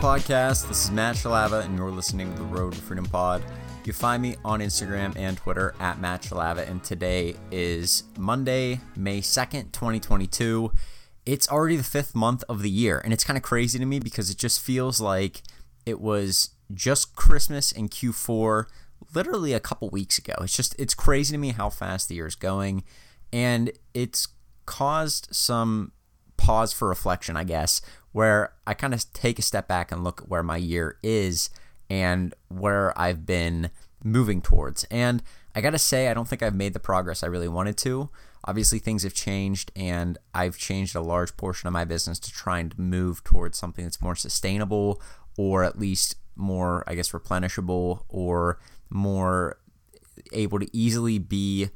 Podcast? This is Matt Shalava, and you're listening to the Road to Freedom Pod. You find me on Instagram and Twitter at Matt Shalava, and today is Monday, May 2nd, 2022. It's already the fifth month of the year, and it's kind of crazy to me because it just feels like it was just Christmas and Q4 literally a couple weeks ago. It's just, it's crazy to me how fast the year is going, and it's caused some pause for reflection, I guess, where I kind of take a step back and look at where my year is and where I've been moving towards. And I got to say, I don't think I've made the progress I really wanted to. Obviously, things have changed, and I've changed a large portion of my business to try and move towards something that's more sustainable or at least more, I guess, replenishable or more able to easily be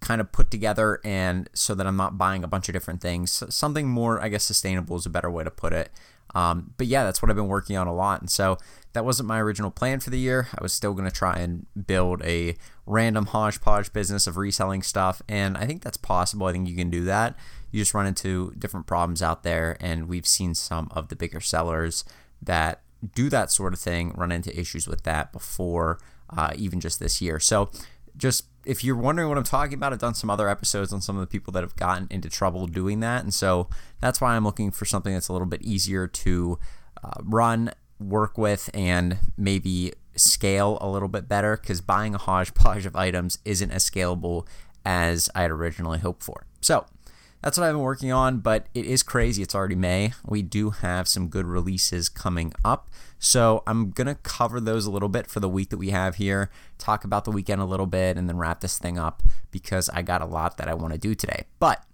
kind of put together and so that I'm not buying a bunch of different things. Something more, I guess, sustainable is a better way to put it. Um, but yeah, that's what I've been working on a lot. And so that wasn't my original plan for the year. I was still going to try and build a random hodgepodge business of reselling stuff. And I think that's possible. I think you can do that. You just run into different problems out there. And we've seen some of the bigger sellers that do that sort of thing run into issues with that before, uh, even just this year. So just if you're wondering what I'm talking about, I've done some other episodes on some of the people that have gotten into trouble doing that. And so that's why I'm looking for something that's a little bit easier to uh, run, work with, and maybe scale a little bit better because buying a hodgepodge of items isn't as scalable as I had originally hoped for. So, that's what I've been working on, but it is crazy. It's already May. We do have some good releases coming up. So I'm going to cover those a little bit for the week that we have here, talk about the weekend a little bit, and then wrap this thing up because I got a lot that I want to do today. But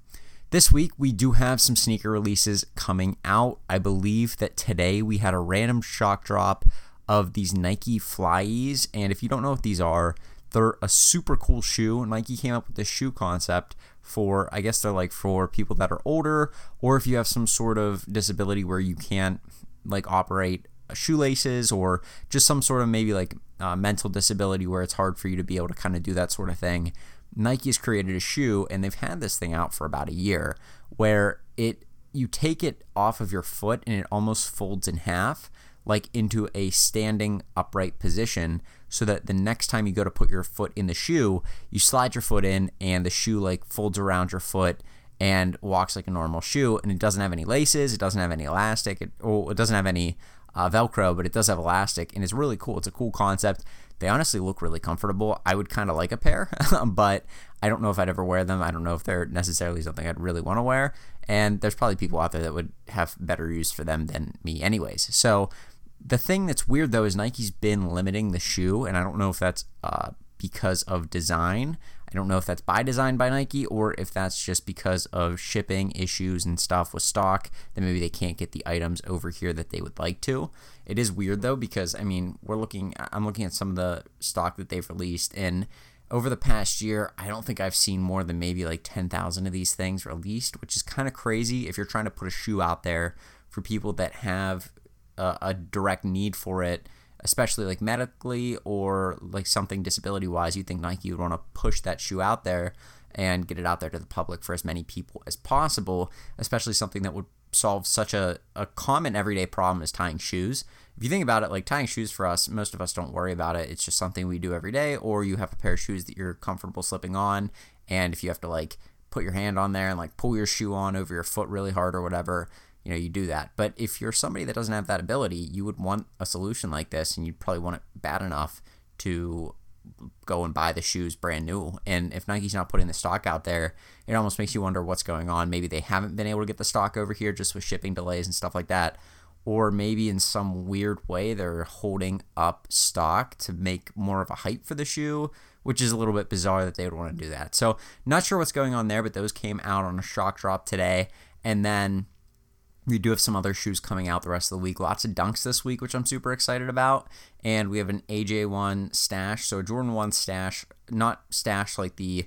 this week, we do have some sneaker releases coming out. I believe that today we had a random shock drop of these Nike FlyEase. And if you don't know what these are, they're a super cool shoe. Nike came up with this shoe concept for I guess they're like for people that are older or if you have some sort of disability where you can't like operate shoelaces or just some sort of maybe like uh, mental disability where it's hard for you to be able to kind of do that sort of thing. Nike has created a shoe and they've had this thing out for about a year where it you take it off of your foot and it almost folds in half like into a standing upright position so that the next time you go to put your foot in the shoe, you slide your foot in and the shoe like folds around your foot and walks like a normal shoe and it doesn't have any laces, it doesn't have any elastic, it, oh, it doesn't have any uh, velcro, but it does have elastic and it's really cool. It's a cool concept. They honestly look really comfortable. I would kind of like a pair, but I don't know if I'd ever wear them. I don't know if they're necessarily something I'd really want to wear. And there's probably people out there that would have better use for them than me, anyways. So the thing that's weird though is Nike's been limiting the shoe, and I don't know if that's uh, because of design. I don't know if that's by design by Nike or if that's just because of shipping issues and stuff with stock that maybe they can't get the items over here that they would like to. It is weird though because I mean we're looking I'm looking at some of the stock that they've released and over the past year I don't think I've seen more than maybe like 10,000 of these things released, which is kind of crazy if you're trying to put a shoe out there for people that have a, a direct need for it, especially like medically or like something disability wise, you'd think Nike would want to push that shoe out there and get it out there to the public for as many people as possible, especially something that would solve such a, a common everyday problem as tying shoes. If you think about it, like tying shoes for us, most of us don't worry about it. It's just something we do every day, or you have a pair of shoes that you're comfortable slipping on. And if you have to like put your hand on there and like pull your shoe on over your foot really hard or whatever, you know, you do that. But if you're somebody that doesn't have that ability, you would want a solution like this, and you'd probably want it bad enough to go and buy the shoes brand new. And if Nike's not putting the stock out there, it almost makes you wonder what's going on. Maybe they haven't been able to get the stock over here just with shipping delays and stuff like that. Or maybe in some weird way they're holding up stock to make more of a hype for the shoe, which is a little bit bizarre that they would want to do that. So, not sure what's going on there, but those came out on a shock drop today. And then we do have some other shoes coming out the rest of the week. Lots of dunks this week, which I'm super excited about. And we have an AJ1 stash. So, a Jordan 1 stash, not stash like the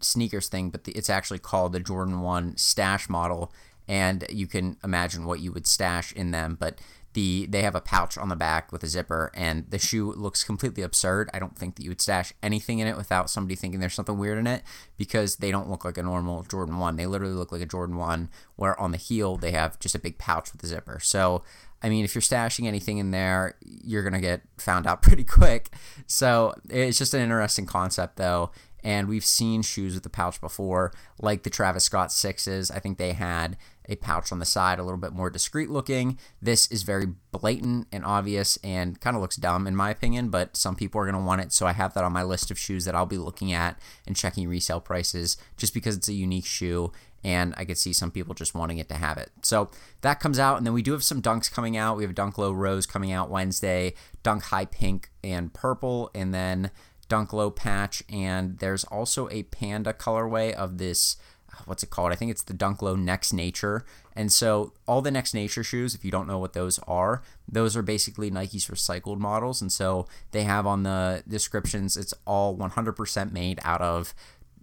sneakers thing, but the, it's actually called the Jordan 1 stash model. And you can imagine what you would stash in them. But the they have a pouch on the back with a zipper and the shoe looks completely absurd i don't think that you would stash anything in it without somebody thinking there's something weird in it because they don't look like a normal jordan 1 they literally look like a jordan 1 where on the heel they have just a big pouch with a zipper so I mean, if you're stashing anything in there, you're going to get found out pretty quick. So it's just an interesting concept, though. And we've seen shoes with the pouch before, like the Travis Scott sixes. I think they had a pouch on the side, a little bit more discreet looking. This is very blatant and obvious and kind of looks dumb in my opinion, but some people are going to want it. So I have that on my list of shoes that I'll be looking at and checking resale prices just because it's a unique shoe and I could see some people just wanting it to have it. So that comes out, and then we do have some dunks coming out. We have Dunk Low Rose coming out Wednesday, Dunk High Pink and Purple, and then Dunk Low Patch, and there's also a Panda colorway of this what's it called? I think it's the Dunk Low Next Nature. And so all the Next Nature shoes, if you don't know what those are, those are basically Nike's recycled models. And so they have on the descriptions, it's all 100% made out of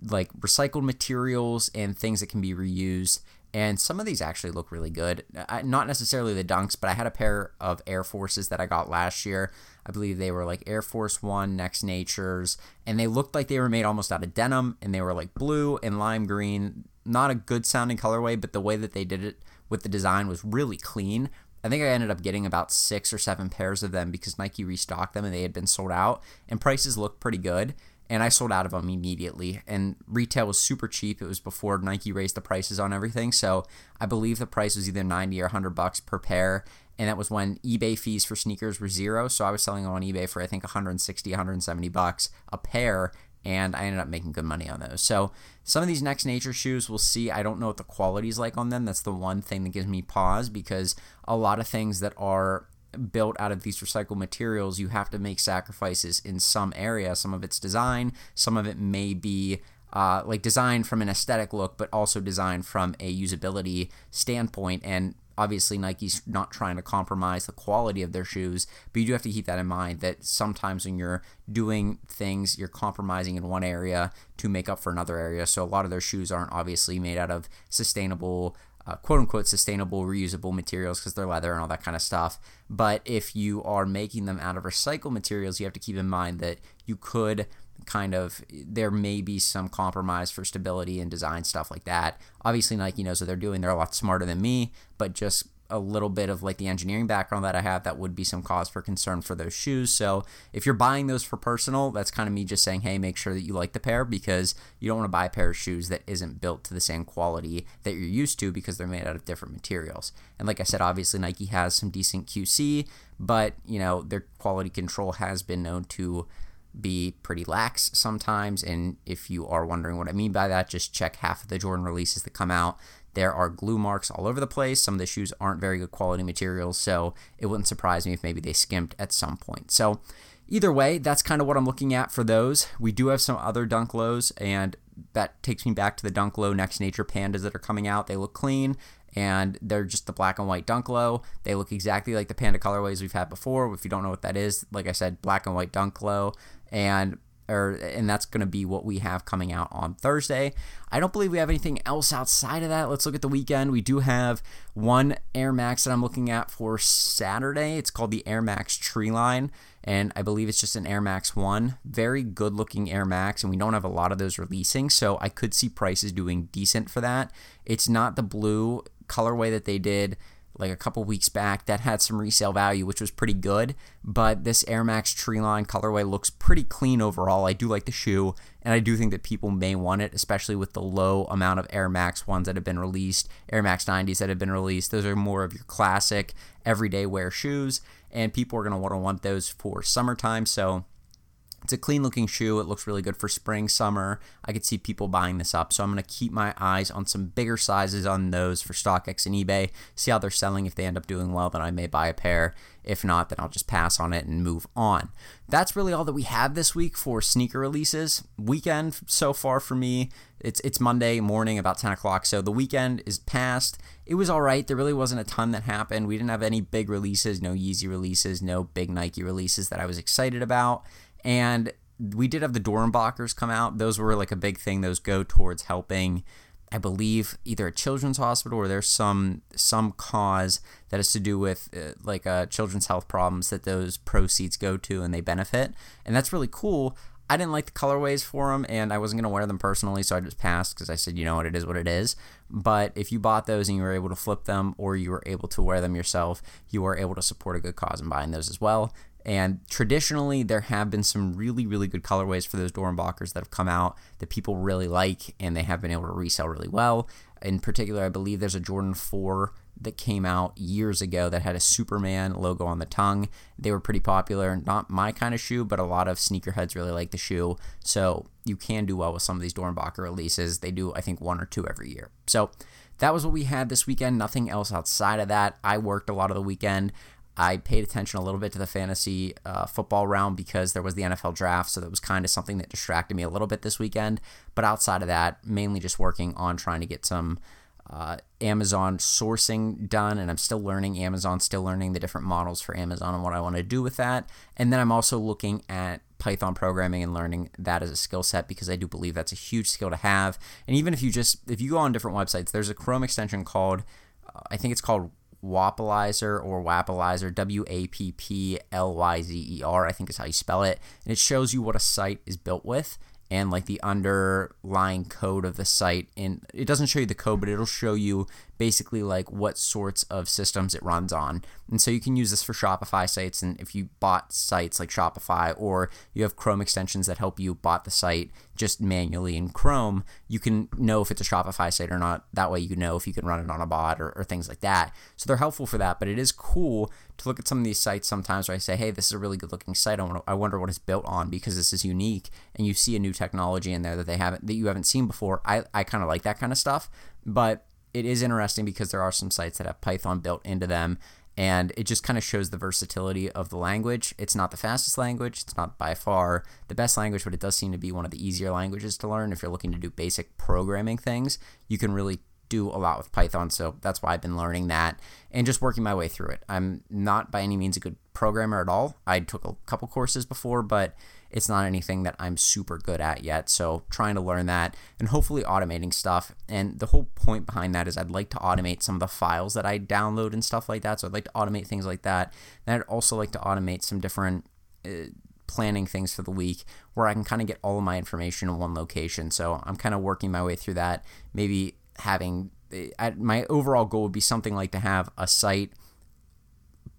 like recycled materials and things that can be reused. And some of these actually look really good. not necessarily the dunks, but I had a pair of Air Forces that I got last year. I believe they were like Air Force One Next Natures, and they looked like they were made almost out of denim, and they were like blue and lime green not a good sounding colorway, but the way that they did it with the design was really clean. I think I ended up getting about six or seven pairs of them because Nike restocked them and they had been sold out, and prices looked pretty good. And I sold out of them immediately. And retail was super cheap. It was before Nike raised the prices on everything. So I believe the price was either 90 or 100 bucks per pair. And that was when eBay fees for sneakers were zero. So I was selling them on eBay for I think 160, 170 bucks a pair and I ended up making good money on those. So some of these next nature shoes we'll see. I don't know what the quality is like on them. That's the one thing that gives me pause because a lot of things that are built out of these recycled materials, you have to make sacrifices in some area. Some of it's design, some of it may be uh, like designed from an aesthetic look, but also designed from a usability standpoint. And obviously Nike's not trying to compromise the quality of their shoes, but you do have to keep that in mind that sometimes when you're doing things, you're compromising in one area to make up for another area. So a lot of their shoes aren't obviously made out of sustainable uh, quote unquote sustainable reusable materials because they're leather and all that kind of stuff. But if you are making them out of recycled materials, you have to keep in mind that you could kind of there may be some compromise for stability and design stuff like that. Obviously, Nike knows what they're doing. They're a lot smarter than me, but just a little bit of like the engineering background that I have, that would be some cause for concern for those shoes. So if you're buying those for personal, that's kind of me just saying, hey, make sure that you like the pair because you don't want to buy a pair of shoes that isn't built to the same quality that you're used to because they're made out of different materials. And like I said, obviously Nike has some decent QC, but you know their quality control has been known to be pretty lax sometimes. And if you are wondering what I mean by that, just check half of the Jordan releases that come out. There are glue marks all over the place. Some of the shoes aren't very good quality materials, so it wouldn't surprise me if maybe they skimped at some point. So, either way, that's kind of what I'm looking at for those. We do have some other Dunk Lows, and that takes me back to the Dunk Low Next Nature Pandas that are coming out. They look clean and they're just the black and white Dunk Low. They look exactly like the Panda colorways we've had before. If you don't know what that is, like I said, black and white Dunk Low and or and that's going to be what we have coming out on Thursday. I don't believe we have anything else outside of that. Let's look at the weekend. We do have one Air Max that I'm looking at for Saturday. It's called the Air Max Tree Line, and I believe it's just an Air Max 1. Very good looking Air Max, and we don't have a lot of those releasing, so I could see prices doing decent for that. It's not the blue colorway that they did like a couple weeks back that had some resale value, which was pretty good. But this Air Max Treeline colorway looks pretty clean overall. I do like the shoe, and I do think that people may want it, especially with the low amount of Air Max ones that have been released, Air Max 90s that have been released. Those are more of your classic everyday wear shoes, and people are going to want to want those for summertime. So it's a clean looking shoe. It looks really good for spring, summer. I could see people buying this up. So I'm going to keep my eyes on some bigger sizes on those for StockX and eBay. See how they're selling. If they end up doing well, then I may buy a pair. If not, then I'll just pass on it and move on. That's really all that we have this week for sneaker releases. Weekend so far for me, it's it's Monday morning about 10 o'clock. So the weekend is past. It was all right. There really wasn't a ton that happened. We didn't have any big releases, no Yeezy releases, no big Nike releases that I was excited about. And we did have the Doernbechers come out. Those were like a big thing. Those go towards helping I believe either a children's hospital or there's some some cause that has to do with uh, like uh, children's health problems that those proceeds go to and they benefit, and that's really cool. I didn't like the colorways for them, and I wasn't gonna wear them personally, so I just passed because I said, you know what, it is what it is. But if you bought those and you were able to flip them, or you were able to wear them yourself, you are able to support a good cause in buying those as well. And traditionally, there have been some really, really good colorways for those Doernbechers that have come out that people really like, and they have been able to resell really well. In particular, I believe there's a Jordan 4 that came out years ago that had a Superman logo on the tongue. They were pretty popular. Not my kind of shoe, but a lot of sneakerheads really like the shoe. So you can do well with some of these Doernbecher releases. They do, I think, one or two every year. So that was what we had this weekend. Nothing else outside of that. I worked a lot of the weekend. I paid attention a little bit to the fantasy uh, football round because there was the NFL draft, so that was kind of something that distracted me a little bit this weekend. But outside of that, mainly just working on trying to get some uh, Amazon sourcing done, and I'm still learning Amazon, still learning the different models for Amazon and what I want to do with that. And then I'm also looking at Python programming and learning that as a skill set because I do believe that's a huge skill to have. And even if you just if you go on different websites, there's a Chrome extension called uh, I think it's called Wapplyzer or Wapplyzer, W A P P L Y Z E R, I think is how you spell it. And it shows you what a site is built with and like the underlying code of the site. And it doesn't show you the code, but it'll show you basically like what sorts of systems it runs on. And so you can use this for Shopify sites. And if you bought sites like Shopify or you have Chrome extensions that help you bought the site just manually in Chrome, you can know if it's a Shopify site or not. That way you know if you can run it on a bot or, or things like that. So they're helpful for that. But it is cool to look at some of these sites sometimes where I say, hey, this is a really good looking site. I, want I wonder what it's built on because this is unique. And you see a new technology in there that they haven't that you haven't seen before. I, I kind of like that kind of stuff. But it is interesting because there are some sites that have Python built into them and it just kind of shows the versatility of the language. It's not the fastest language, it's not by far the best language, but it does seem to be one of the easier languages to learn. If you're looking to do basic programming things, you can really do a lot with Python. So that's why I've been learning that and just working my way through it. I'm not by any means a good programmer at all. I took a couple courses before, but it's not anything that I'm super good at yet. So trying to learn that and hopefully automating stuff. And the whole point behind that is I'd like to automate some of the files that I download and stuff like that. So I'd like to automate things like that. And I'd also like to automate some different. Uh, planning things for the week where I can kind of get all of my information in one location. So I'm kind of working my way through that. Maybe having I, my overall goal would be something like to have a site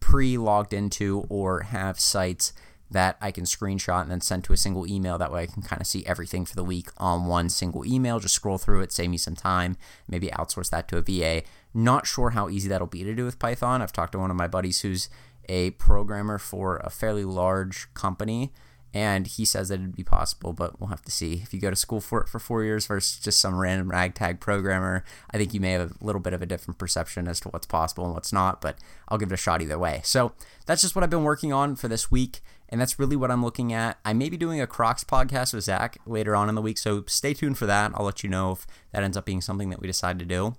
pre logged into or have sites that I can screenshot and then send to a single email. That way I can kind of see everything for the week on one single email. Just scroll through it, save me some time, maybe outsource that to a VA. Not sure how easy that'll be to do with Python. I've talked to one of my buddies who's a programmer for a fairly large company and he says that it'd be possible, but we'll have to see. If you go to school for it for four years versus just some random ragtag programmer, I think you may have a little bit of a different perception as to what's possible and what's not, but I'll give it a shot either way. So that's just what I've been working on for this week, and that's really what I'm looking at. I may be doing a Crocs podcast with Zach later on in the week, so stay tuned for that. I'll let you know if that ends up being something that we decide to do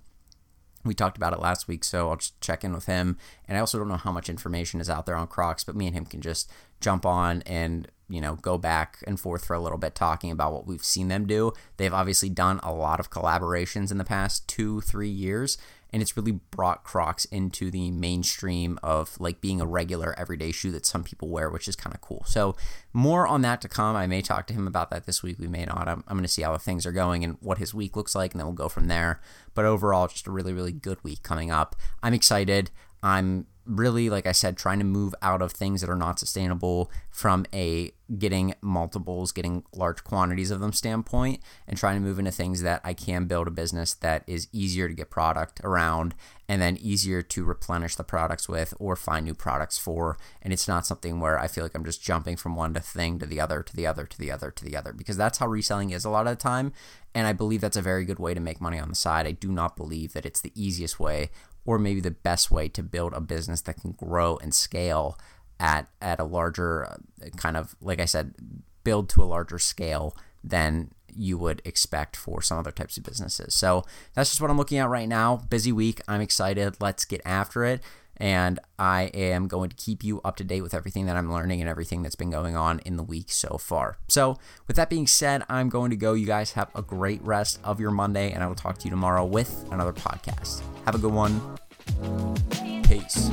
we talked about it last week, so I'll just check in with him. And I also don't know how much information is out there on Crocs, but me and him can just jump on and you know go back and forth for a little bit talking about what we've seen them do. They've obviously done a lot of collaborations in the past two, three years, and it's really brought Crocs into the mainstream of like being a regular everyday shoe that some people wear, which is kind of cool. So more on that to come. I may talk to him about that this week. We may not. I'm, I'm going to see how things are going and what his week looks like, and then we'll go from there. But overall, just a really, really good week coming up. I'm excited. I'm really, like I said, trying to move out of things that are not sustainable from a getting multiples, getting large quantities of them standpoint, and trying to move into things that I can build a business that is easier to get product around and then easier to replenish the products with or find new products for. And it's not something where I feel like I'm just jumping from one to thing to the other, to the other, to the other, to the other, because that's how reselling is a lot of the time. And I believe that's a very good way to make money on the side. I do not believe that it's the easiest way or maybe the best way to build a business that can grow and scale at at a larger uh, kind of like I said, build to a larger scale than you would expect for some other types of businesses. So that's just what I'm looking at right now. Busy week. I'm excited. Let's get after it. And I am going to keep you up to date with everything that I'm learning and everything that's been going on in the week so far. So, with that being said, I'm going to go. You guys have a great rest of your Monday, and I will talk to you tomorrow with another podcast. Have a good one. Peace.